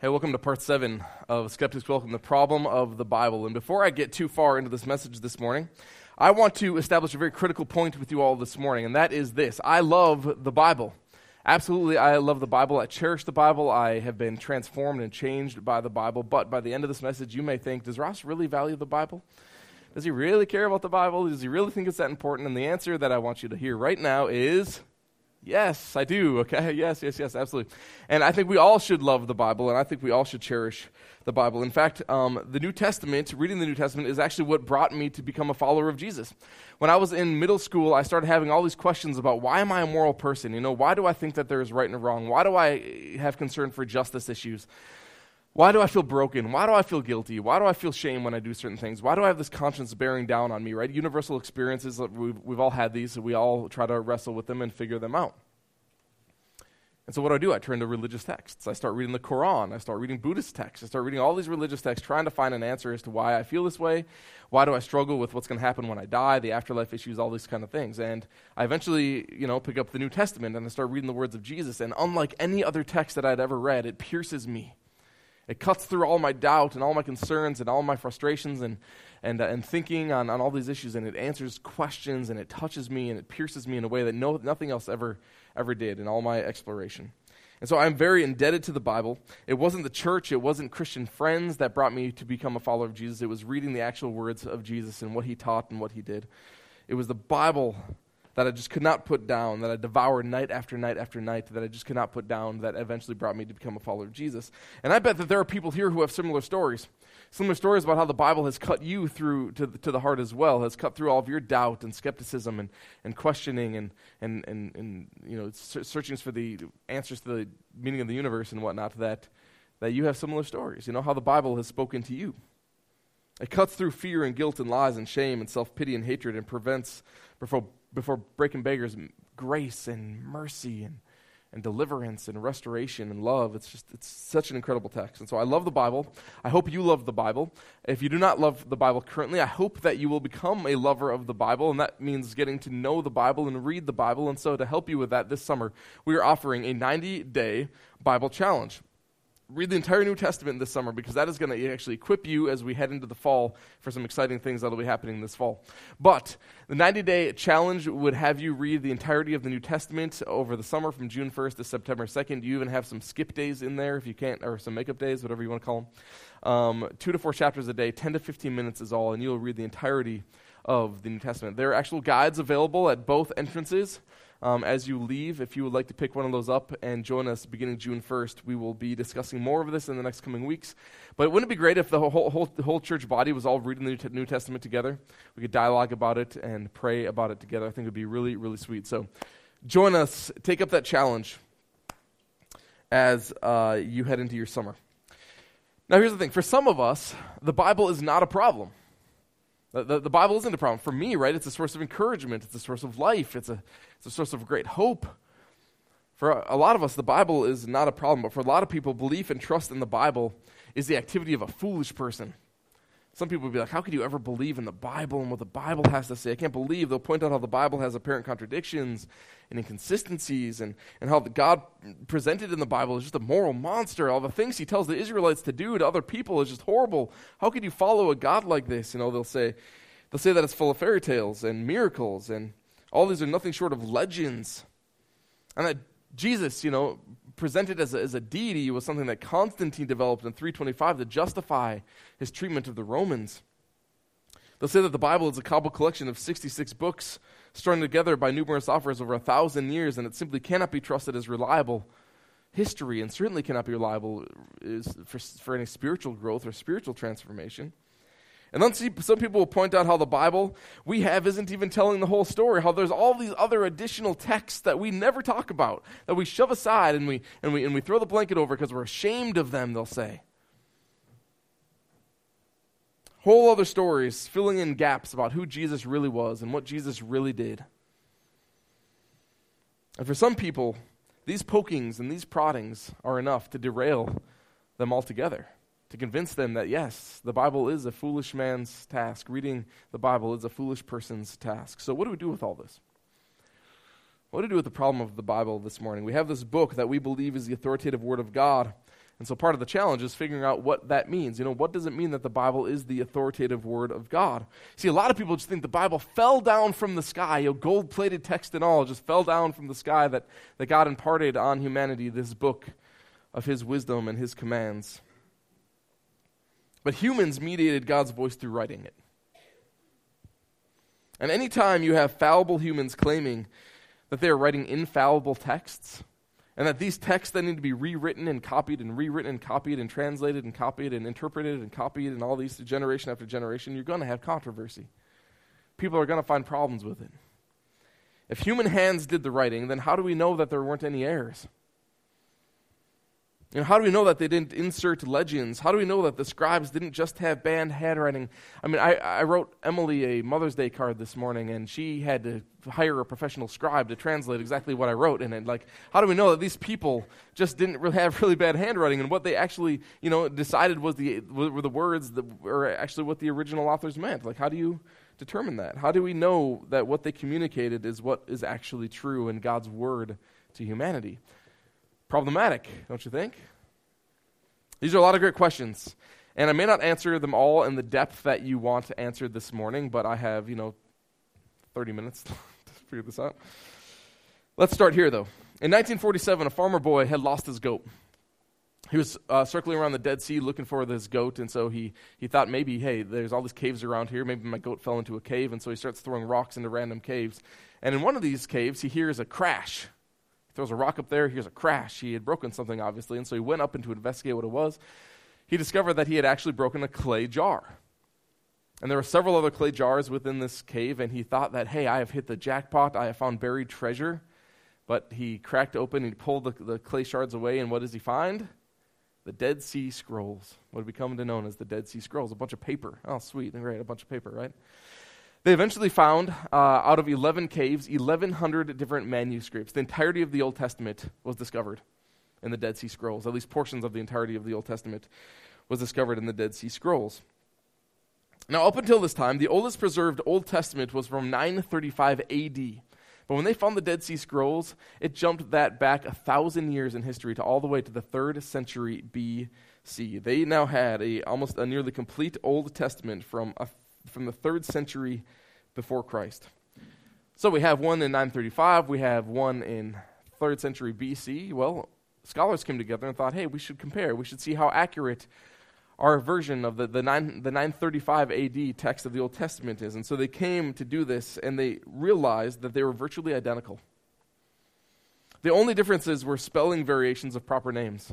Hey, welcome to part seven of Skeptics Welcome, the problem of the Bible. And before I get too far into this message this morning, I want to establish a very critical point with you all this morning, and that is this I love the Bible. Absolutely, I love the Bible. I cherish the Bible. I have been transformed and changed by the Bible. But by the end of this message, you may think, does Ross really value the Bible? Does he really care about the Bible? Does he really think it's that important? And the answer that I want you to hear right now is Yes, I do. Okay. Yes, yes, yes, absolutely. And I think we all should love the Bible, and I think we all should cherish the Bible. In fact, um, the New Testament, reading the New Testament, is actually what brought me to become a follower of Jesus. When I was in middle school, I started having all these questions about why am I a moral person? You know, why do I think that there is right and wrong? Why do I have concern for justice issues? Why do I feel broken? Why do I feel guilty? Why do I feel shame when I do certain things? Why do I have this conscience bearing down on me, right? Universal experiences, we've, we've all had these, so we all try to wrestle with them and figure them out. And so what do I do? I turn to religious texts. I start reading the Quran. I start reading Buddhist texts. I start reading all these religious texts, trying to find an answer as to why I feel this way. Why do I struggle with what's going to happen when I die, the afterlife issues, all these kind of things. And I eventually, you know, pick up the New Testament and I start reading the words of Jesus. And unlike any other text that I'd ever read, it pierces me. It cuts through all my doubt and all my concerns and all my frustrations and, and, uh, and thinking on, on all these issues, and it answers questions and it touches me and it pierces me in a way that no, nothing else ever, ever did in all my exploration. And so I'm very indebted to the Bible. It wasn't the church, it wasn't Christian friends that brought me to become a follower of Jesus. It was reading the actual words of Jesus and what he taught and what he did. It was the Bible that I just could not put down, that I devoured night after night after night, that I just could not put down, that eventually brought me to become a follower of Jesus. And I bet that there are people here who have similar stories. Similar stories about how the Bible has cut you through to the, to the heart as well, has cut through all of your doubt and skepticism and, and questioning and, and, and, and you know, searching for the answers to the meaning of the universe and whatnot, that, that you have similar stories. You know, how the Bible has spoken to you. It cuts through fear and guilt and lies and shame and self pity and hatred and prevents before, breaking beggars grace and mercy and, and deliverance and restoration and love. It's just, it's such an incredible text. And so I love the Bible. I hope you love the Bible. If you do not love the Bible currently, I hope that you will become a lover of the Bible. And that means getting to know the Bible and read the Bible. And so to help you with that this summer, we are offering a 90 day Bible challenge read the entire New Testament this summer because that is going to actually equip you as we head into the fall for some exciting things that will be happening this fall. But the 90 day challenge would have you read the entirety of the New Testament over the summer from June 1st to September 2nd. You even have some skip days in there if you can't, or some makeup days, whatever you want to call them. Um, two to four chapters a day, 10 to 15 minutes is all, and you'll read the entirety of the New Testament. There are actual guides available at both entrances um, as you leave, if you would like to pick one of those up and join us beginning June 1st, we will be discussing more of this in the next coming weeks. But wouldn't it be great if the whole, whole, the whole church body was all reading the New Testament together? We could dialogue about it and pray about it together. I think it would be really, really sweet. So join us, take up that challenge as uh, you head into your summer. Now, here's the thing for some of us, the Bible is not a problem. The, the, Bible isn't a problem. For me, right, it's a source of encouragement, it's a source of life, it's a, it's a source of great hope. For a, a lot of us, the Bible is not a problem, but for a lot of people, belief and trust in the Bible is the activity of a foolish person. Some people would be like, How could you ever believe in the Bible and what the Bible has to say? I can't believe. They'll point out how the Bible has apparent contradictions and inconsistencies and, and how the God presented in the Bible is just a moral monster. All the things he tells the Israelites to do to other people is just horrible. How could you follow a God like this? You know, they'll say, they'll say that it's full of fairy tales and miracles and all these are nothing short of legends. And that Jesus, you know, presented as a, as a deity was something that Constantine developed in 325 to justify his treatment of the Romans. They'll say that the Bible is a cobbled collection of 66 books strung together by numerous authors over a thousand years, and it simply cannot be trusted as reliable history, and certainly cannot be reliable for, for any spiritual growth or spiritual transformation. And then see, some people will point out how the Bible we have isn't even telling the whole story, how there's all these other additional texts that we never talk about, that we shove aside and we, and we, and we throw the blanket over because we're ashamed of them, they'll say. Whole other stories filling in gaps about who Jesus really was and what Jesus really did. And for some people, these pokings and these proddings are enough to derail them altogether to convince them that yes, the Bible is a foolish man's task. Reading the Bible is a foolish person's task. So, what do we do with all this? What do we do with the problem of the Bible this morning? We have this book that we believe is the authoritative Word of God, And so part of the challenge is figuring out what that means. You know, what does it mean that the Bible is the authoritative word of God? See, a lot of people just think the Bible fell down from the sky, you know, gold plated text and all, just fell down from the sky that, that God imparted on humanity this book of his wisdom and his commands. But humans mediated God's voice through writing it. And anytime you have fallible humans claiming that they are writing infallible texts, and that these texts then need to be rewritten and copied and rewritten and copied and translated and copied and interpreted and copied and all these generation after generation, you're going to have controversy. People are going to find problems with it. If human hands did the writing, then how do we know that there weren't any errors? Know, how do we know that they didn't insert legends? How do we know that the scribes didn't just have bad handwriting? I mean, I, I wrote Emily a Mother's Day card this morning, and she had to hire a professional scribe to translate exactly what I wrote. And, like, how do we know that these people just didn't really have really bad handwriting, and what they actually, you know, decided was the were the words that were actually what the original authors meant? Like, how do you determine that? How do we know that what they communicated is what is actually true in God's word to humanity? Problematic, don't you think? These are a lot of great questions. And I may not answer them all in the depth that you want to answer this morning, but I have, you know, 30 minutes to figure this out. Let's start here, though. In 1947, a farmer boy had lost his goat. He was uh, circling around the Dead Sea looking for this goat, and so he, he thought maybe, hey, there's all these caves around here. Maybe my goat fell into a cave, and so he starts throwing rocks into random caves. And in one of these caves, he hears a crash throws a rock up there, here's a crash. He had broken something, obviously, and so he went up in to investigate what it was. He discovered that he had actually broken a clay jar. And there were several other clay jars within this cave, and he thought that, hey, I have hit the jackpot, I have found buried treasure. But he cracked open, he pulled the, the clay shards away, and what does he find? The Dead Sea Scrolls, what have become to known as the Dead Sea Scrolls, a bunch of paper. Oh, sweet and great, a bunch of paper, right? They eventually found, uh, out of 11 caves, 1,100 different manuscripts. The entirety of the Old Testament was discovered in the Dead Sea Scrolls. At least portions of the entirety of the Old Testament was discovered in the Dead Sea Scrolls. Now, up until this time, the oldest preserved Old Testament was from 935 AD. But when they found the Dead Sea Scrolls, it jumped that back a thousand years in history to all the way to the third century BC. They now had a almost a nearly complete Old Testament from a from the third century before Christ. So we have one in 935, we have one in third century BC. Well, scholars came together and thought, hey, we should compare. We should see how accurate our version of the, the, nine, the 935 AD text of the Old Testament is. And so they came to do this, and they realized that they were virtually identical. The only differences were spelling variations of proper names.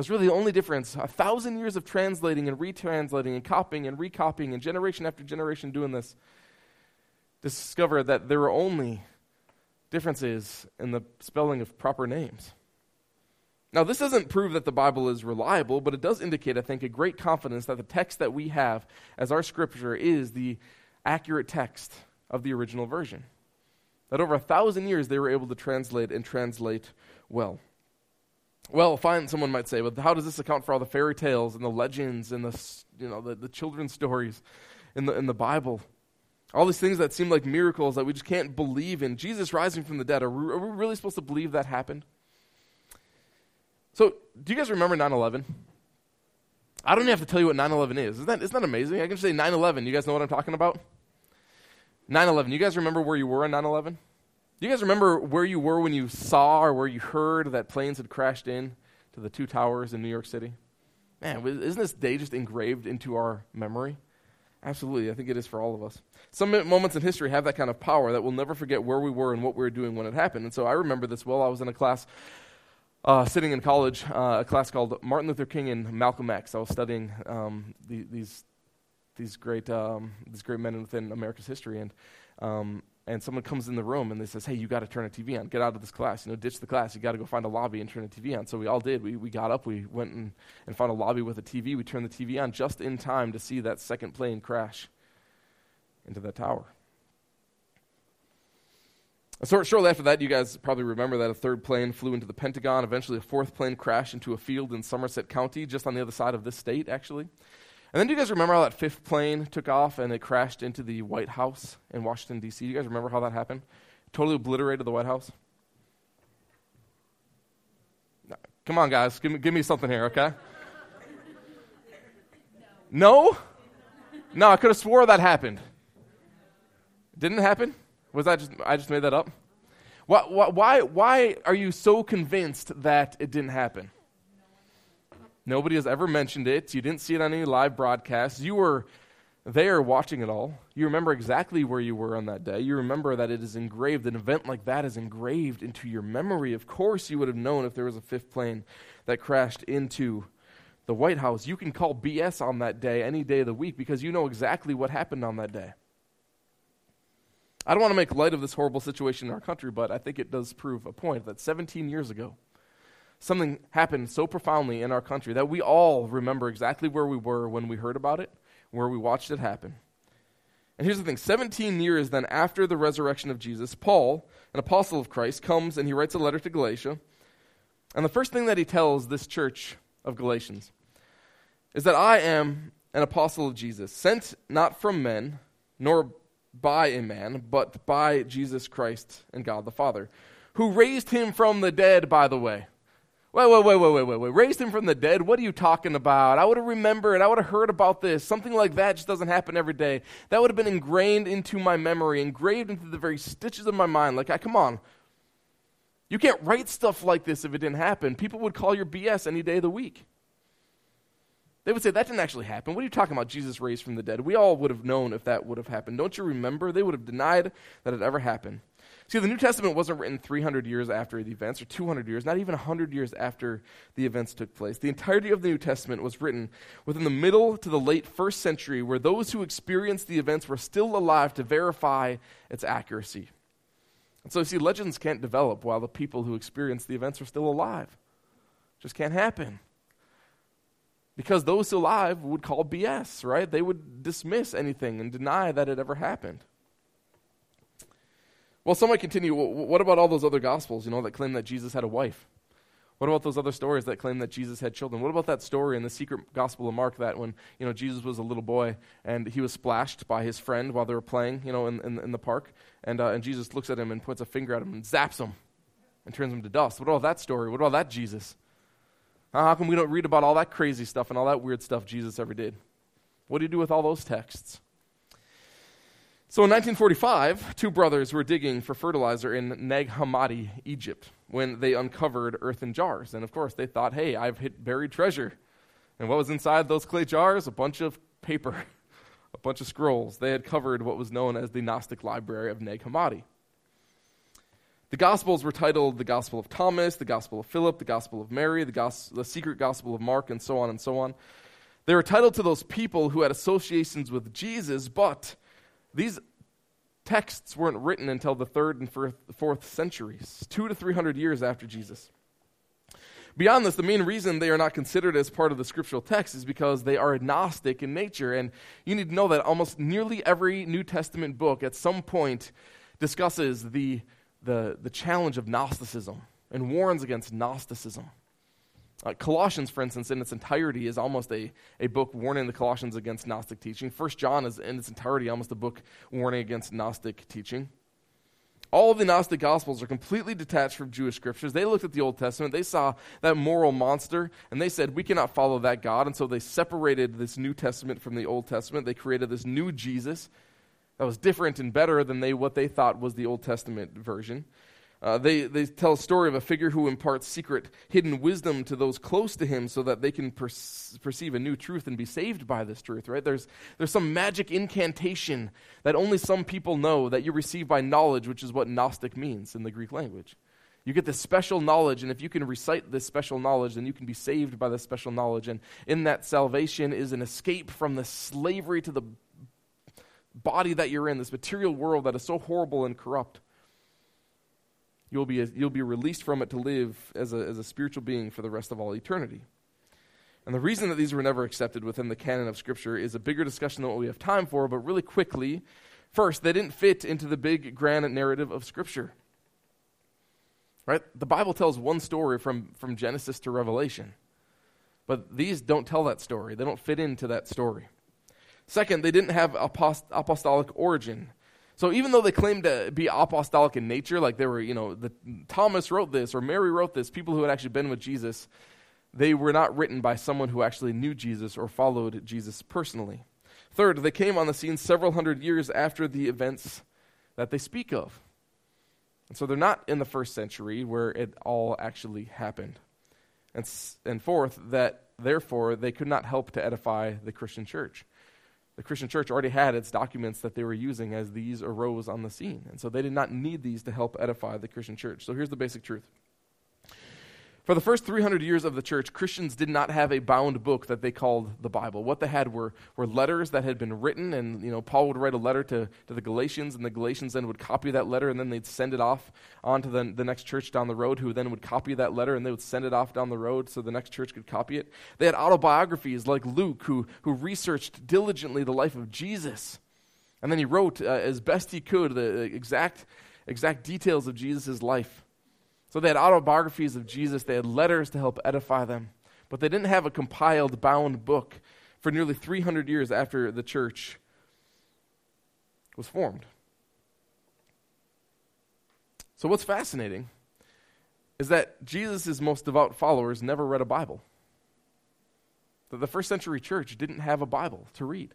That's really the only difference. A thousand years of translating and retranslating and copying and recopying and generation after generation doing this discover that there are only differences in the spelling of proper names. Now, this doesn't prove that the Bible is reliable, but it does indicate, I think, a great confidence that the text that we have as our scripture is the accurate text of the original version. That over a thousand years they were able to translate and translate well. Well, fine, someone might say, but how does this account for all the fairy tales and the legends and the, you know, the, the children's stories in the, in the Bible? All these things that seem like miracles that we just can't believe in. Jesus rising from the dead, are we, are we really supposed to believe that happened? So, do you guys remember 9 11? I don't even have to tell you what 9 11 is. Isn't that, isn't that amazing? I can say 9 11. You guys know what I'm talking about? 9 11. You guys remember where you were on 9 11? Do you guys remember where you were when you saw or where you heard that planes had crashed in to the two towers in New York City? Man, isn't this day just engraved into our memory? Absolutely, I think it is for all of us. Some moments in history have that kind of power that we'll never forget where we were and what we were doing when it happened. And so I remember this well. I was in a class uh, sitting in college, uh, a class called Martin Luther King and Malcolm X. I was studying um, the, these these great um, these great men within America's history, and um, and someone comes in the room and they says, hey, you got to turn a TV on. Get out of this class. You know, ditch the class. You got to go find a lobby and turn a TV on. So we all did. We, we got up. We went and, and found a lobby with a TV. We turned the TV on just in time to see that second plane crash into that tower. So shortly after that, you guys probably remember that a third plane flew into the Pentagon. Eventually, a fourth plane crashed into a field in Somerset County, just on the other side of this state, actually. And then do you guys remember how that fifth plane took off and it crashed into the White House in Washington, D.C.? Do you guys remember how that happened? Totally obliterated the White House? Come on, guys. Give me, give me something here, okay? No? No, I could have swore that happened. Didn't it happen? Was that just, I just made that up? Why, why, why are you so convinced that it didn't happen? Nobody has ever mentioned it. You didn't see it on any live broadcasts. You were there watching it all. You remember exactly where you were on that day. You remember that it is engraved. An event like that is engraved into your memory. Of course, you would have known if there was a fifth plane that crashed into the White House. You can call BS on that day any day of the week because you know exactly what happened on that day. I don't want to make light of this horrible situation in our country, but I think it does prove a point that 17 years ago, something happened so profoundly in our country that we all remember exactly where we were when we heard about it, where we watched it happen. And here's the thing 17 years then after the resurrection of Jesus, Paul, an apostle of Christ, comes and he writes a letter to Galatia. And the first thing that he tells this church of Galatians is that I am an apostle of Jesus, sent not from men, nor by a man, but by Jesus Christ and God the Father, who raised him from the dead, by the way. Wait, wait, wait, wait, wait, wait, wait. Raised him from the dead? What are you talking about? I would have remembered. I would have heard about this. Something like that just doesn't happen every day. That would have been ingrained into my memory, engraved into the very stitches of my mind. Like, I, come on. You can't write stuff like this if it didn't happen. People would call your BS any day of the week. They would say, That didn't actually happen. What are you talking about? Jesus raised from the dead. We all would have known if that would have happened. Don't you remember? They would have denied that it ever happened. See, the New Testament wasn't written 300 years after the events, or 200 years, not even 100 years after the events took place. The entirety of the New Testament was written within the middle to the late first century, where those who experienced the events were still alive to verify its accuracy. And so, you see, legends can't develop while the people who experienced the events are still alive. It just can't happen because those alive would call BS, right? They would dismiss anything and deny that it ever happened. Well, some might continue. What about all those other gospels, you know, that claim that Jesus had a wife? What about those other stories that claim that Jesus had children? What about that story in the secret gospel of Mark that when, you know, Jesus was a little boy and he was splashed by his friend while they were playing, you know, in, in, in the park, and, uh, and Jesus looks at him and points a finger at him and zaps him and turns him to dust. What about that story? What about that Jesus? How come we don't read about all that crazy stuff and all that weird stuff Jesus ever did? What do you do with all those texts? So in 1945, two brothers were digging for fertilizer in Nag Hammadi, Egypt, when they uncovered earthen jars. And of course, they thought, hey, I've hit buried treasure. And what was inside those clay jars? A bunch of paper, a bunch of scrolls. They had covered what was known as the Gnostic Library of Nag Hammadi. The Gospels were titled the Gospel of Thomas, the Gospel of Philip, the Gospel of Mary, the, Gos- the Secret Gospel of Mark, and so on and so on. They were titled to those people who had associations with Jesus, but these texts weren't written until the third and fourth centuries, two to three hundred years after Jesus. Beyond this, the main reason they are not considered as part of the scriptural text is because they are agnostic in nature. And you need to know that almost nearly every New Testament book at some point discusses the the, the challenge of Gnosticism and warns against Gnosticism. Uh, Colossians, for instance, in its entirety is almost a, a book warning the Colossians against Gnostic teaching. First John is in its entirety almost a book warning against Gnostic teaching. All of the Gnostic Gospels are completely detached from Jewish scriptures. They looked at the Old Testament, they saw that moral monster, and they said, We cannot follow that God. And so they separated this New Testament from the Old Testament. They created this new Jesus that was different and better than they, what they thought was the Old Testament version. Uh, they, they tell a story of a figure who imparts secret, hidden wisdom to those close to him so that they can per- perceive a new truth and be saved by this truth, right? There's, there's some magic incantation that only some people know that you receive by knowledge, which is what Gnostic means in the Greek language. You get this special knowledge, and if you can recite this special knowledge, then you can be saved by this special knowledge. And in that salvation is an escape from the slavery to the body that you're in, this material world that is so horrible and corrupt. You'll be, you'll be released from it to live as a, as a spiritual being for the rest of all eternity. And the reason that these were never accepted within the canon of Scripture is a bigger discussion than what we have time for, but really quickly, first, they didn't fit into the big grand narrative of Scripture. Right? The Bible tells one story from, from Genesis to Revelation, but these don't tell that story. They don't fit into that story. Second, they didn't have apost- apostolic origin. So even though they claimed to be apostolic in nature, like they were, you know, the, Thomas wrote this or Mary wrote this, people who had actually been with Jesus, they were not written by someone who actually knew Jesus or followed Jesus personally. Third, they came on the scene several hundred years after the events that they speak of. And so they're not in the first century where it all actually happened. And, and fourth, that therefore they could not help to edify the Christian church. The Christian church already had its documents that they were using as these arose on the scene. And so they did not need these to help edify the Christian church. So here's the basic truth for the first 300 years of the church, Christians did not have a bound book that they called the Bible. What they had were, were letters that had been written, and you know, Paul would write a letter to, to the Galatians, and the Galatians then would copy that letter, and then they'd send it off on to the, the next church down the road, who then would copy that letter, and they would send it off down the road so the next church could copy it. They had autobiographies like Luke, who, who researched diligently the life of Jesus. And then he wrote, uh, as best he could, the exact, exact details of Jesus' life. So they had autobiographies of Jesus, they had letters to help edify them, but they didn't have a compiled, bound book for nearly 300 years after the church was formed. So, what's fascinating is that Jesus' most devout followers never read a Bible. That the first century church didn't have a Bible to read.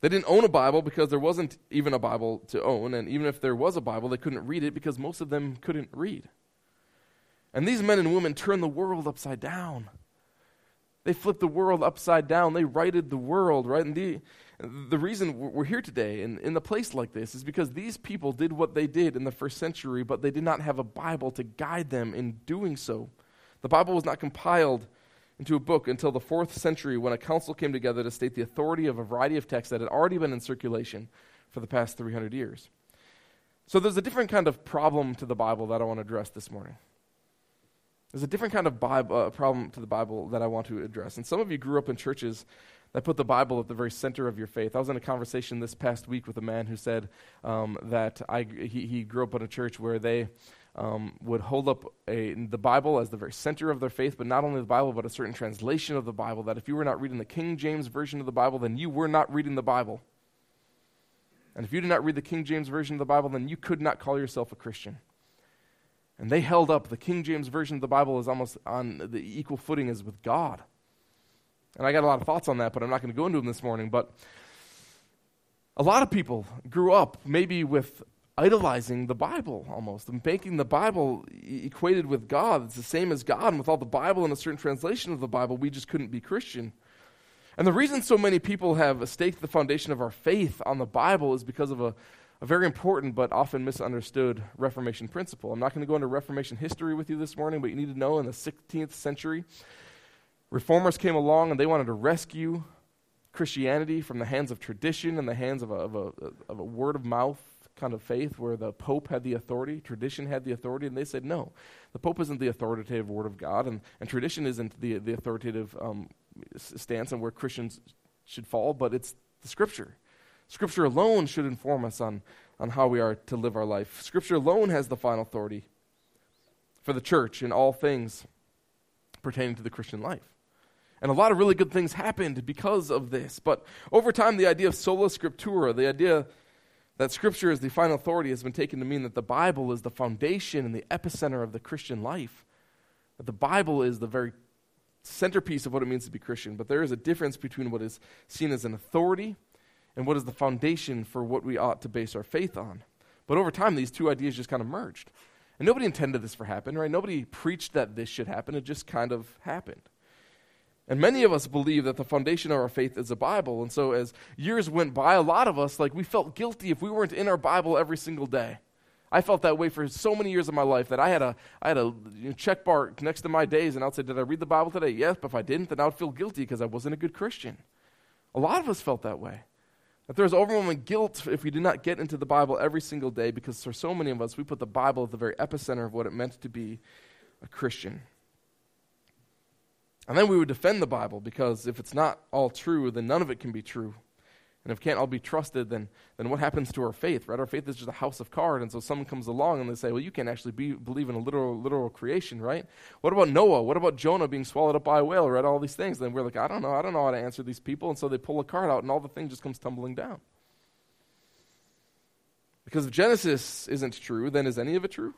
They didn't own a Bible because there wasn't even a Bible to own, and even if there was a Bible, they couldn't read it because most of them couldn't read. And these men and women turned the world upside down. They flipped the world upside down. They righted the world, right? And the, the reason we're here today and in a place like this is because these people did what they did in the first century, but they did not have a Bible to guide them in doing so. The Bible was not compiled into a book until the fourth century when a council came together to state the authority of a variety of texts that had already been in circulation for the past 300 years. So there's a different kind of problem to the Bible that I want to address this morning. There's a different kind of Bible, uh, problem to the Bible that I want to address. And some of you grew up in churches that put the Bible at the very center of your faith. I was in a conversation this past week with a man who said um, that I, he, he grew up in a church where they um, would hold up a, the Bible as the very center of their faith, but not only the Bible, but a certain translation of the Bible. That if you were not reading the King James Version of the Bible, then you were not reading the Bible. And if you did not read the King James Version of the Bible, then you could not call yourself a Christian. And they held up the King James Version of the Bible as almost on the equal footing as with God. And I got a lot of thoughts on that, but I'm not going to go into them this morning. But a lot of people grew up maybe with idolizing the Bible almost and making the Bible e- equated with God. It's the same as God, and without the Bible and a certain translation of the Bible, we just couldn't be Christian. And the reason so many people have staked the foundation of our faith on the Bible is because of a, a very important but often misunderstood Reformation principle. I'm not going to go into Reformation history with you this morning, but you need to know in the 16th century, reformers came along and they wanted to rescue Christianity from the hands of tradition and the hands of a, of a, of a word of mouth kind of faith where the Pope had the authority, tradition had the authority, and they said, no, the Pope isn't the authoritative word of God, and, and tradition isn't the, the authoritative um, stance on where Christians should fall, but it's the Scripture. Scripture alone should inform us on, on how we are to live our life. Scripture alone has the final authority for the church in all things pertaining to the Christian life. And a lot of really good things happened because of this. But over time, the idea of sola scriptura, the idea that Scripture is the final authority has been taken to mean that the Bible is the foundation and the epicenter of the Christian life. That the Bible is the very centerpiece of what it means to be Christian. But there is a difference between what is seen as an authority and what is the foundation for what we ought to base our faith on. But over time, these two ideas just kind of merged. And nobody intended this for happen, right? Nobody preached that this should happen. It just kind of happened. And many of us believe that the foundation of our faith is the Bible. And so as years went by, a lot of us, like, we felt guilty if we weren't in our Bible every single day. I felt that way for so many years of my life that I had a, I had a check mark next to my days, and I'd say, Did I read the Bible today? Yes, but if I didn't, then I would feel guilty because I wasn't a good Christian. A lot of us felt that way. That there was overwhelming guilt if we did not get into the Bible every single day because for so many of us, we put the Bible at the very epicenter of what it meant to be a Christian. And then we would defend the Bible because if it's not all true, then none of it can be true. And if it can't all be trusted, then, then what happens to our faith, right? Our faith is just a house of cards. And so someone comes along and they say, well, you can't actually be, believe in a literal, literal creation, right? What about Noah? What about Jonah being swallowed up by a whale, right? All these things. Then we're like, I don't know. I don't know how to answer these people. And so they pull a card out and all the thing just comes tumbling down. Because if Genesis isn't true, then is any of it true?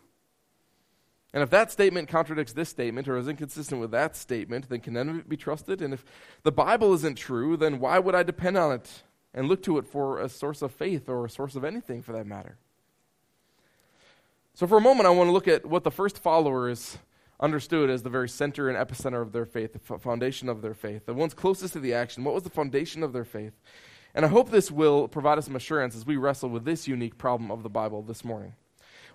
And if that statement contradicts this statement or is inconsistent with that statement, then can none of it be trusted? And if the Bible isn't true, then why would I depend on it and look to it for a source of faith or a source of anything for that matter? So, for a moment, I want to look at what the first followers understood as the very center and epicenter of their faith, the foundation of their faith, the ones closest to the action. What was the foundation of their faith? And I hope this will provide us some assurance as we wrestle with this unique problem of the Bible this morning.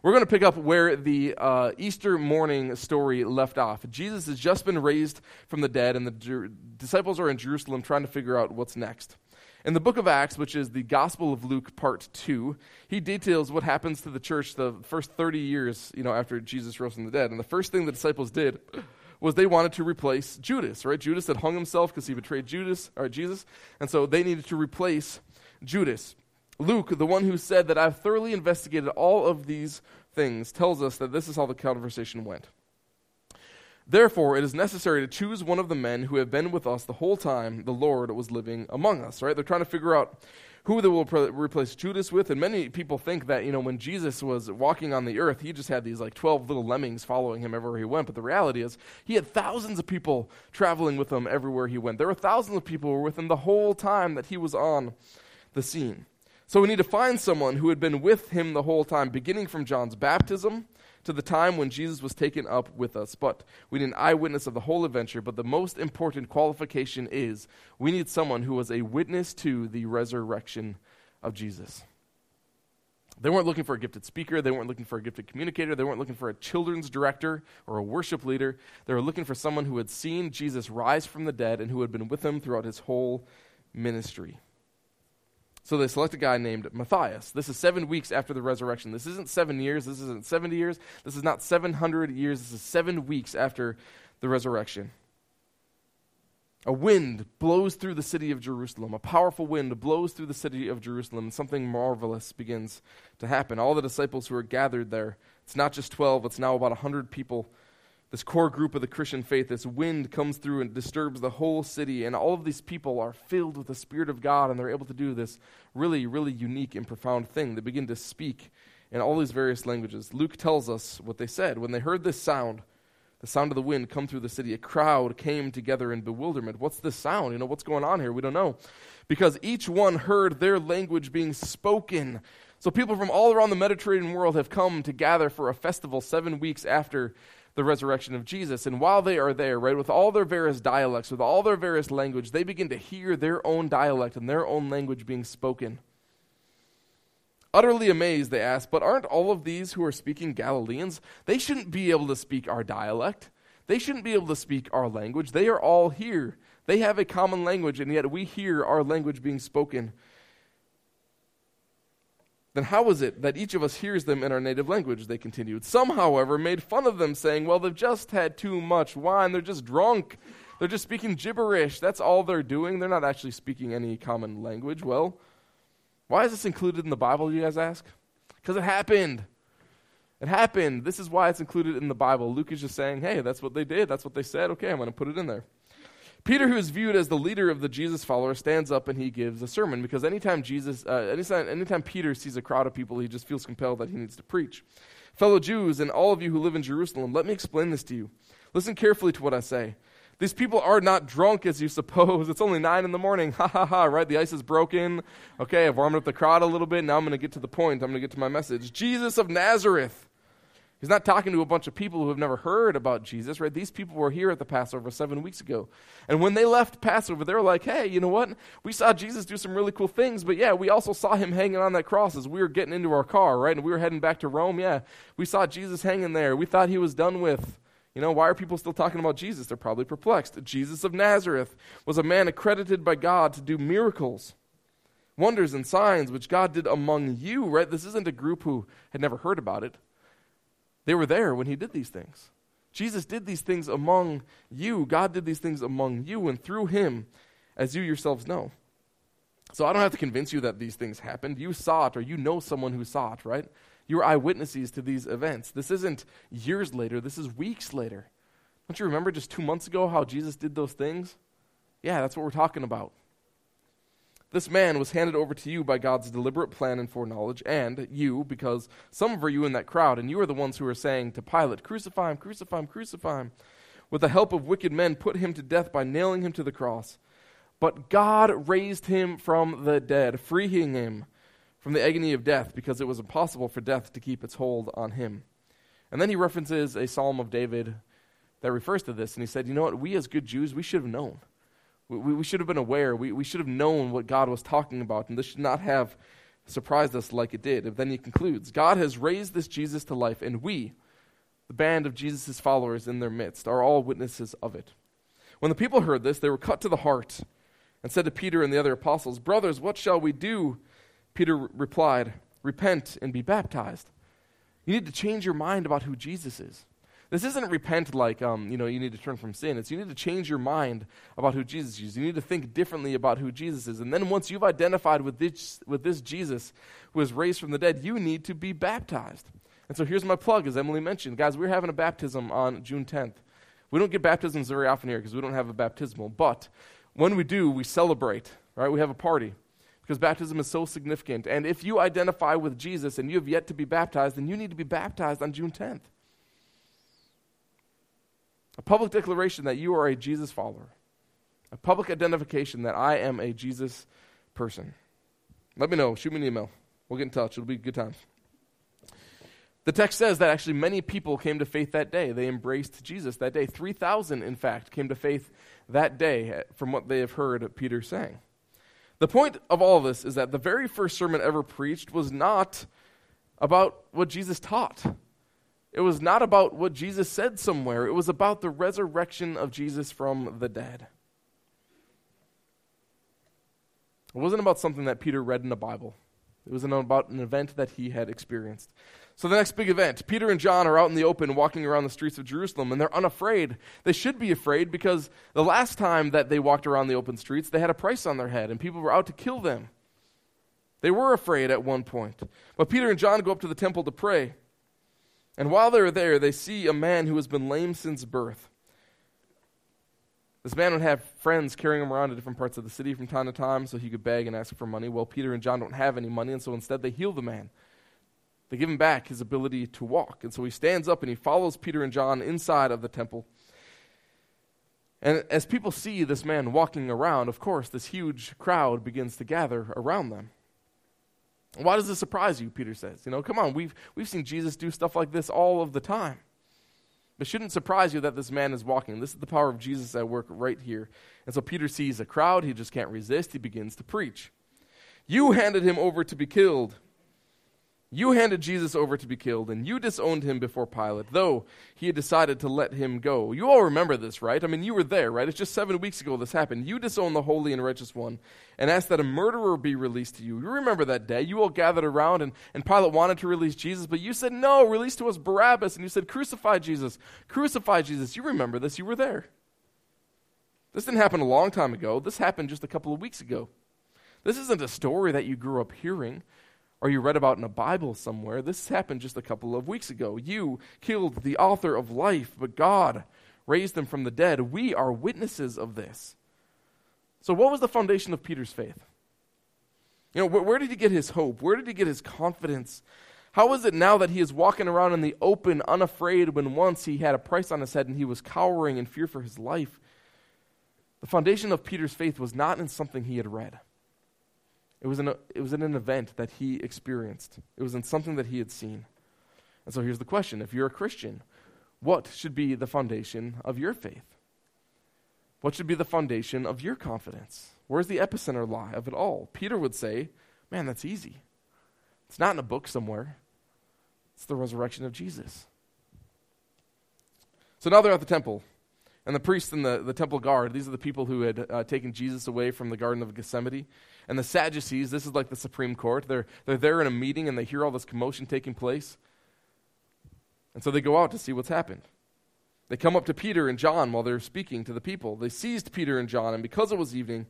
We're going to pick up where the uh, Easter morning story left off. Jesus has just been raised from the dead, and the Jer- disciples are in Jerusalem trying to figure out what's next. In the book of Acts, which is the Gospel of Luke, part two, he details what happens to the church the first 30 years you know, after Jesus rose from the dead. And the first thing the disciples did was they wanted to replace Judas, right? Judas had hung himself because he betrayed Judas, or Jesus, and so they needed to replace Judas. Luke, the one who said that I've thoroughly investigated all of these things, tells us that this is how the conversation went. Therefore, it is necessary to choose one of the men who have been with us the whole time the Lord was living among us, right? They're trying to figure out who they will pre- replace Judas with. And many people think that, you know, when Jesus was walking on the earth, he just had these like 12 little lemmings following him everywhere he went. But the reality is, he had thousands of people traveling with him everywhere he went. There were thousands of people who were with him the whole time that he was on the scene. So we need to find someone who had been with him the whole time, beginning from John's baptism to the time when Jesus was taken up with us. But we need an eyewitness of the whole adventure. But the most important qualification is we need someone who was a witness to the resurrection of Jesus. They weren't looking for a gifted speaker. They weren't looking for a gifted communicator. They weren't looking for a children's director or a worship leader. They were looking for someone who had seen Jesus rise from the dead and who had been with him throughout his whole ministry. So they select a guy named Matthias. This is seven weeks after the resurrection. This isn't seven years. This isn't 70 years. This is not 700 years. This is seven weeks after the resurrection. A wind blows through the city of Jerusalem. A powerful wind blows through the city of Jerusalem. Something marvelous begins to happen. All the disciples who are gathered there, it's not just 12, it's now about 100 people this core group of the Christian faith, this wind comes through and disturbs the whole city, and all of these people are filled with the Spirit of God, and they're able to do this really, really unique and profound thing. They begin to speak in all these various languages. Luke tells us what they said. When they heard this sound, the sound of the wind come through the city, a crowd came together in bewilderment. What's this sound? You know, what's going on here? We don't know. Because each one heard their language being spoken. So people from all around the Mediterranean world have come to gather for a festival seven weeks after the resurrection of Jesus. And while they are there, right, with all their various dialects, with all their various language, they begin to hear their own dialect and their own language being spoken. Utterly amazed, they ask, But aren't all of these who are speaking Galileans? They shouldn't be able to speak our dialect. They shouldn't be able to speak our language. They are all here. They have a common language, and yet we hear our language being spoken then how is it that each of us hears them in our native language? They continued. Some, however, made fun of them, saying, Well, they've just had too much wine. They're just drunk. They're just speaking gibberish. That's all they're doing. They're not actually speaking any common language. Well, why is this included in the Bible, you guys ask? Because it happened. It happened. This is why it's included in the Bible. Luke is just saying, Hey, that's what they did. That's what they said. Okay, I'm going to put it in there. Peter, who is viewed as the leader of the Jesus followers, stands up and he gives a sermon because anytime Jesus, uh, anytime, anytime Peter sees a crowd of people, he just feels compelled that he needs to preach. Fellow Jews and all of you who live in Jerusalem, let me explain this to you. Listen carefully to what I say. These people are not drunk as you suppose. It's only nine in the morning. Ha ha ha, right? The ice is broken. Okay, I've warmed up the crowd a little bit. Now I'm going to get to the point. I'm going to get to my message. Jesus of Nazareth He's not talking to a bunch of people who have never heard about Jesus, right? These people were here at the Passover seven weeks ago. And when they left Passover, they were like, hey, you know what? We saw Jesus do some really cool things, but yeah, we also saw him hanging on that cross as we were getting into our car, right? And we were heading back to Rome. Yeah, we saw Jesus hanging there. We thought he was done with. You know, why are people still talking about Jesus? They're probably perplexed. Jesus of Nazareth was a man accredited by God to do miracles, wonders, and signs which God did among you, right? This isn't a group who had never heard about it. They were there when he did these things. Jesus did these things among you. God did these things among you and through him, as you yourselves know. So I don't have to convince you that these things happened. You saw it, or you know someone who saw it, right? You are eyewitnesses to these events. This isn't years later, this is weeks later. Don't you remember just two months ago how Jesus did those things? Yeah, that's what we're talking about. This man was handed over to you by God's deliberate plan and foreknowledge, and you, because some of you in that crowd, and you are the ones who are saying to Pilate, Crucify him, crucify him, crucify him. With the help of wicked men, put him to death by nailing him to the cross. But God raised him from the dead, freeing him from the agony of death, because it was impossible for death to keep its hold on him. And then he references a psalm of David that refers to this, and he said, You know what? We as good Jews, we should have known. We, we should have been aware. We, we should have known what God was talking about, and this should not have surprised us like it did. And then he concludes God has raised this Jesus to life, and we, the band of Jesus' followers in their midst, are all witnesses of it. When the people heard this, they were cut to the heart and said to Peter and the other apostles, Brothers, what shall we do? Peter replied, Repent and be baptized. You need to change your mind about who Jesus is. This isn't repent like, um, you know, you need to turn from sin. It's you need to change your mind about who Jesus is. You need to think differently about who Jesus is. And then once you've identified with this, with this Jesus who was raised from the dead, you need to be baptized. And so here's my plug, as Emily mentioned. Guys, we're having a baptism on June 10th. We don't get baptisms very often here because we don't have a baptismal. But when we do, we celebrate, right? We have a party because baptism is so significant. And if you identify with Jesus and you have yet to be baptized, then you need to be baptized on June 10th. A public declaration that you are a Jesus follower. A public identification that I am a Jesus person. Let me know. Shoot me an email. We'll get in touch. It'll be a good time. The text says that actually many people came to faith that day. They embraced Jesus that day. 3,000, in fact, came to faith that day from what they have heard Peter saying. The point of all of this is that the very first sermon ever preached was not about what Jesus taught. It was not about what Jesus said somewhere, it was about the resurrection of Jesus from the dead. It wasn't about something that Peter read in the Bible, it was about an event that he had experienced. So, the next big event Peter and John are out in the open walking around the streets of Jerusalem, and they're unafraid. They should be afraid because the last time that they walked around the open streets, they had a price on their head, and people were out to kill them. They were afraid at one point. But Peter and John go up to the temple to pray. And while they're there, they see a man who has been lame since birth. This man would have friends carrying him around to different parts of the city from time to time so he could beg and ask for money. Well, Peter and John don't have any money, and so instead they heal the man. They give him back his ability to walk. And so he stands up and he follows Peter and John inside of the temple. And as people see this man walking around, of course, this huge crowd begins to gather around them. Why does this surprise you? Peter says. You know, come on, we've, we've seen Jesus do stuff like this all of the time. It shouldn't surprise you that this man is walking. This is the power of Jesus at work right here. And so Peter sees a crowd. He just can't resist. He begins to preach. You handed him over to be killed you handed Jesus over to be killed, and you disowned him before Pilate, though he had decided to let him go. You all remember this, right? I mean, you were there, right? It's just seven weeks ago this happened. You disowned the holy and righteous one and asked that a murderer be released to you. You remember that day. You all gathered around, and, and Pilate wanted to release Jesus, but you said, No, release to us Barabbas. And you said, Crucify Jesus. Crucify Jesus. You remember this. You were there. This didn't happen a long time ago. This happened just a couple of weeks ago. This isn't a story that you grew up hearing or you read about in a Bible somewhere. This happened just a couple of weeks ago. You killed the author of life, but God raised him from the dead. We are witnesses of this. So, what was the foundation of Peter's faith? You know, where, where did he get his hope? Where did he get his confidence? How is it now that he is walking around in the open, unafraid, when once he had a price on his head and he was cowering in fear for his life? The foundation of Peter's faith was not in something he had read. It was, in a, it was in an event that he experienced, it was in something that he had seen. And so here's the question if you're a Christian, what should be the foundation of your faith? What should be the foundation of your confidence? Where's the epicenter lie of it all? Peter would say, Man, that's easy. It's not in a book somewhere, it's the resurrection of Jesus. So now they're at the temple. And the priests and the, the temple guard, these are the people who had uh, taken Jesus away from the Garden of Gethsemane. And the Sadducees, this is like the Supreme Court. They're, they're there in a meeting and they hear all this commotion taking place. And so they go out to see what's happened. They come up to Peter and John while they're speaking to the people. They seized Peter and John, and because it was evening,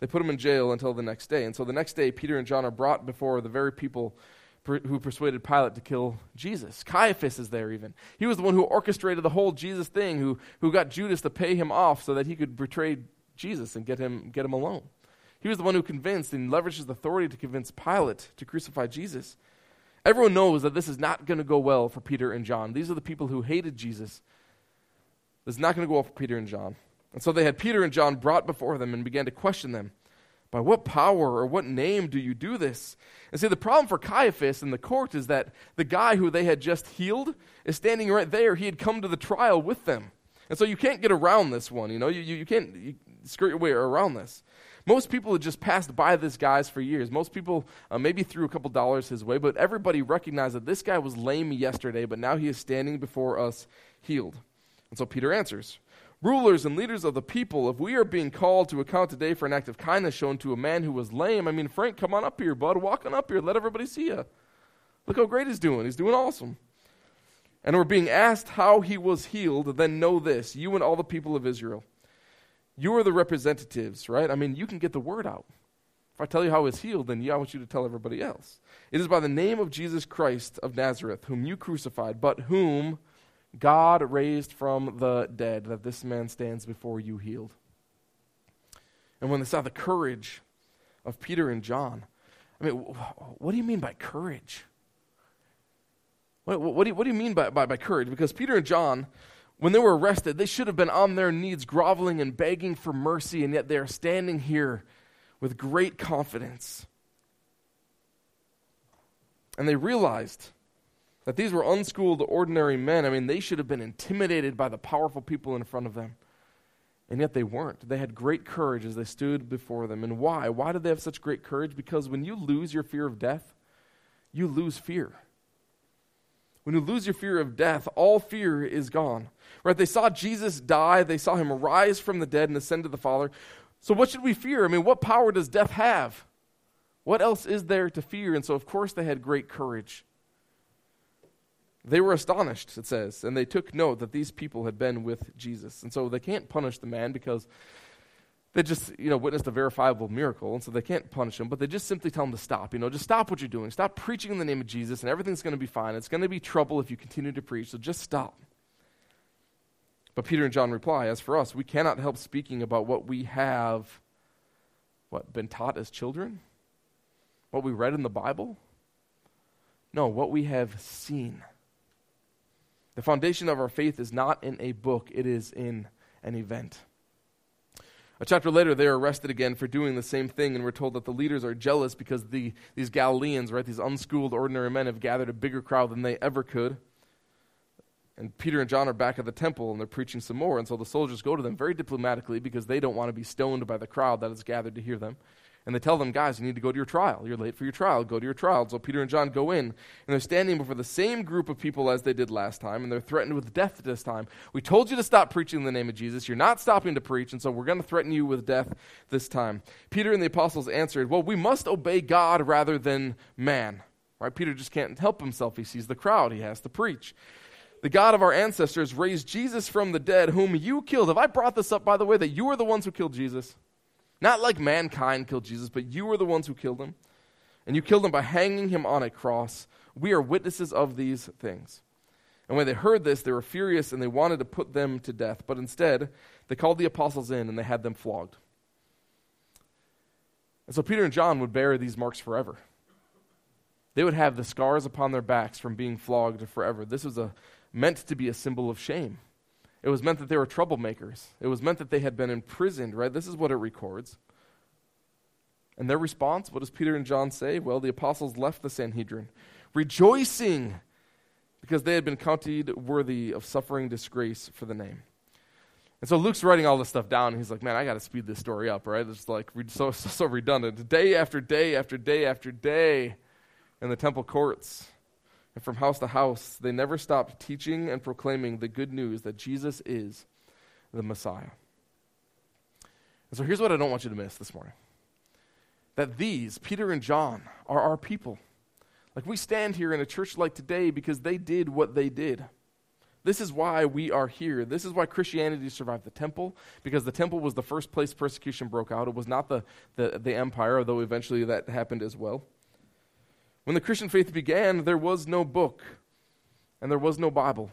they put them in jail until the next day. And so the next day, Peter and John are brought before the very people who persuaded Pilate to kill Jesus. Caiaphas is there even. He was the one who orchestrated the whole Jesus thing, who, who got Judas to pay him off so that he could betray Jesus and get him, get him alone. He was the one who convinced and leveraged his authority to convince Pilate to crucify Jesus. Everyone knows that this is not going to go well for Peter and John. These are the people who hated Jesus. This is not going to go well for Peter and John. And so they had Peter and John brought before them and began to question them. By what power or what name do you do this? And see, the problem for Caiaphas in the court is that the guy who they had just healed is standing right there. He had come to the trial with them. And so you can't get around this one. You know, you, you, you can't you skirt your way around this. Most people had just passed by this guy's for years. Most people uh, maybe threw a couple dollars his way, but everybody recognized that this guy was lame yesterday, but now he is standing before us healed. And so Peter answers Rulers and leaders of the people, if we are being called to account today for an act of kindness shown to a man who was lame, I mean, Frank, come on up here, bud. Walk on up here. Let everybody see you. Look how great he's doing. He's doing awesome. And we're being asked how he was healed, then know this, you and all the people of Israel. You are the representatives, right? I mean, you can get the word out. If I tell you how he's healed, then yeah, I want you to tell everybody else. It is by the name of Jesus Christ of Nazareth, whom you crucified, but whom God raised from the dead, that this man stands before you healed. And when they saw the courage of Peter and John, I mean, what do you mean by courage? What, what, do, you, what do you mean by, by, by courage? Because Peter and John, when they were arrested, they should have been on their knees, groveling and begging for mercy, and yet they are standing here with great confidence. And they realized that these were unschooled, ordinary men. I mean, they should have been intimidated by the powerful people in front of them. And yet they weren't. They had great courage as they stood before them. And why? Why did they have such great courage? Because when you lose your fear of death, you lose fear. When you lose your fear of death, all fear is gone. Right? They saw Jesus die, they saw him rise from the dead and ascend to the Father. So what should we fear? I mean, what power does death have? What else is there to fear? And so, of course, they had great courage. They were astonished, it says, and they took note that these people had been with Jesus. And so they can't punish the man because they just, you know, witnessed a verifiable miracle, and so they can't punish him, but they just simply tell him to stop. You know, just stop what you're doing. Stop preaching in the name of Jesus, and everything's going to be fine. It's going to be trouble if you continue to preach, so just stop. But Peter and John reply, As for us, we cannot help speaking about what we have, what, been taught as children? What we read in the Bible? No, what we have seen. The foundation of our faith is not in a book, it is in an event. A chapter later, they are arrested again for doing the same thing, and we're told that the leaders are jealous because the, these Galileans, right, these unschooled, ordinary men, have gathered a bigger crowd than they ever could. And Peter and John are back at the temple, and they're preaching some more. And so the soldiers go to them very diplomatically because they don't want to be stoned by the crowd that has gathered to hear them and they tell them, guys, you need to go to your trial. You're late for your trial. Go to your trial. So Peter and John go in, and they're standing before the same group of people as they did last time, and they're threatened with death this time. We told you to stop preaching in the name of Jesus. You're not stopping to preach, and so we're going to threaten you with death this time. Peter and the apostles answered, Well, we must obey God rather than man. Right? Peter just can't help himself. He sees the crowd, he has to preach. The God of our ancestors raised Jesus from the dead, whom you killed. Have I brought this up, by the way, that you are the ones who killed Jesus? Not like mankind killed Jesus, but you were the ones who killed him. And you killed him by hanging him on a cross. We are witnesses of these things. And when they heard this, they were furious and they wanted to put them to death. But instead, they called the apostles in and they had them flogged. And so Peter and John would bear these marks forever. They would have the scars upon their backs from being flogged forever. This was a, meant to be a symbol of shame. It was meant that they were troublemakers. It was meant that they had been imprisoned, right? This is what it records. And their response, what does Peter and John say? Well, the apostles left the Sanhedrin, rejoicing because they had been counted worthy of suffering disgrace for the name. And so Luke's writing all this stuff down, and he's like, man, I got to speed this story up, right? It's like so, so, so redundant. Day after day after day after day in the temple courts and from house to house, they never stopped teaching and proclaiming the good news that Jesus is the Messiah. And so here's what I don't want you to miss this morning that these, Peter and John, are our people. Like we stand here in a church like today because they did what they did. This is why we are here. This is why Christianity survived the temple, because the temple was the first place persecution broke out. It was not the, the, the empire, although eventually that happened as well. When the Christian faith began, there was no book and there was no Bible.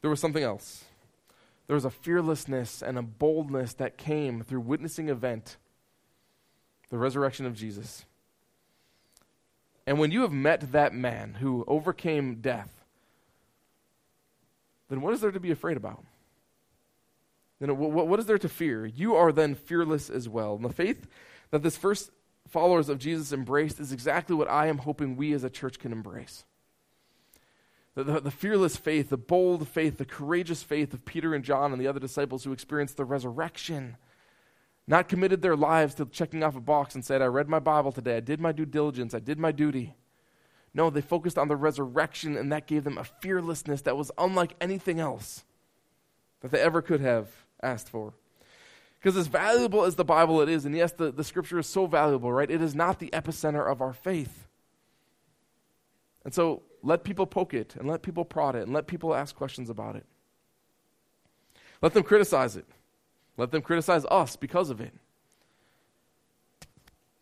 There was something else. there was a fearlessness and a boldness that came through witnessing event, the resurrection of Jesus. And when you have met that man who overcame death, then what is there to be afraid about? Then what, what is there to fear? You are then fearless as well. And the faith that this first followers of Jesus embraced is exactly what I am hoping we as a church can embrace. The, the, the, fearless faith, the bold faith, the courageous faith of Peter and John and the other disciples who experienced the resurrection, not committed their lives to checking off a box and said, I read my Bible today, I did my due diligence, I did my duty. No, they focused on the resurrection, and that gave them a fearlessness that was unlike anything else that they ever could have asked for. Because as valuable as the Bible it is, and yes, the, the scripture is so valuable, right? It is not the epicenter of our faith. And so let people poke it, and let people prod it, and let people ask questions about it. Let them criticize it. Let them criticize us because of it.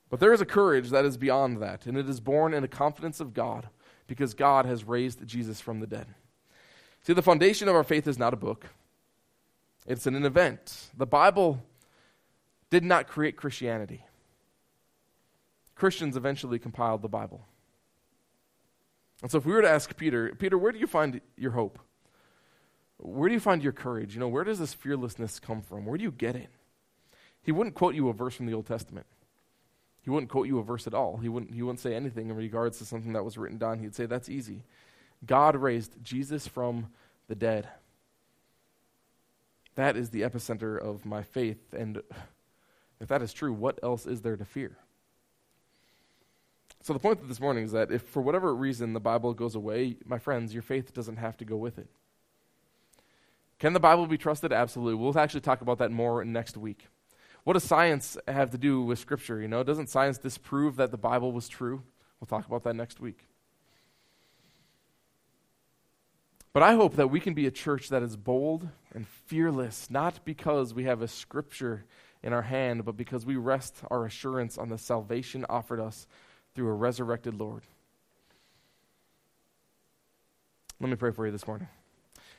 But there is a courage that is beyond that, and it is born in the confidence of God because God has raised Jesus from the dead. See, the foundation of our faith is not a book, it's an event. The Bible did not create Christianity. Christians eventually compiled the Bible. And so, if we were to ask Peter, Peter, where do you find your hope? Where do you find your courage? You know, where does this fearlessness come from? Where do you get it? He wouldn't quote you a verse from the Old Testament. He wouldn't quote you a verse at all. He wouldn't, he wouldn't say anything in regards to something that was written down. He'd say, That's easy. God raised Jesus from the dead. That is the epicenter of my faith. And if that is true, what else is there to fear? So, the point of this morning is that if for whatever reason the Bible goes away, my friends, your faith doesn't have to go with it. Can the Bible be trusted? Absolutely. We'll actually talk about that more next week. What does science have to do with Scripture? You know, doesn't science disprove that the Bible was true? We'll talk about that next week. But I hope that we can be a church that is bold and fearless, not because we have a Scripture in our hand, but because we rest our assurance on the salvation offered us through a resurrected Lord. Let me pray for you this morning.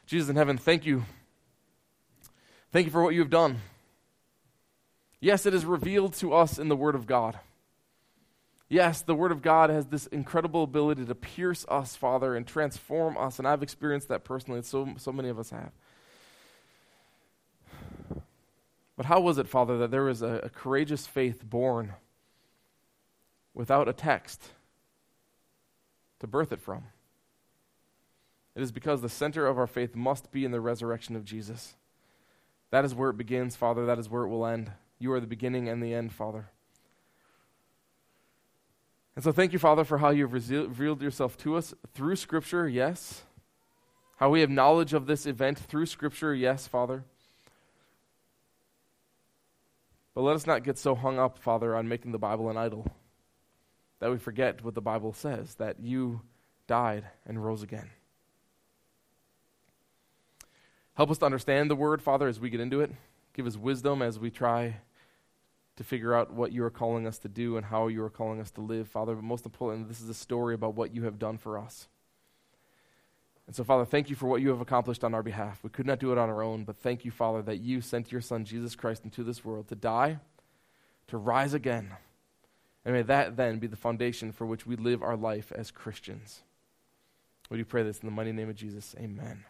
Jesus in heaven, thank you. Thank you for what you have done. Yes, it is revealed to us in the Word of God. Yes, the Word of God has this incredible ability to pierce us, Father, and transform us. And I've experienced that personally, so, so many of us have. But how was it, Father, that there was a, a courageous faith born without a text to birth it from? It is because the center of our faith must be in the resurrection of Jesus. That is where it begins, Father. That is where it will end. You are the beginning and the end, Father. And so thank you, Father, for how you've revealed yourself to us through Scripture, yes. How we have knowledge of this event through Scripture, yes, Father. But let us not get so hung up, Father, on making the Bible an idol that we forget what the Bible says that you died and rose again. Help us to understand the word, Father, as we get into it. Give us wisdom as we try to figure out what you are calling us to do and how you are calling us to live, Father. But most importantly, this is a story about what you have done for us. And so, Father, thank you for what you have accomplished on our behalf. We could not do it on our own, but thank you, Father, that you sent your Son, Jesus Christ, into this world to die, to rise again. And may that then be the foundation for which we live our life as Christians. Would you pray this in the mighty name of Jesus? Amen.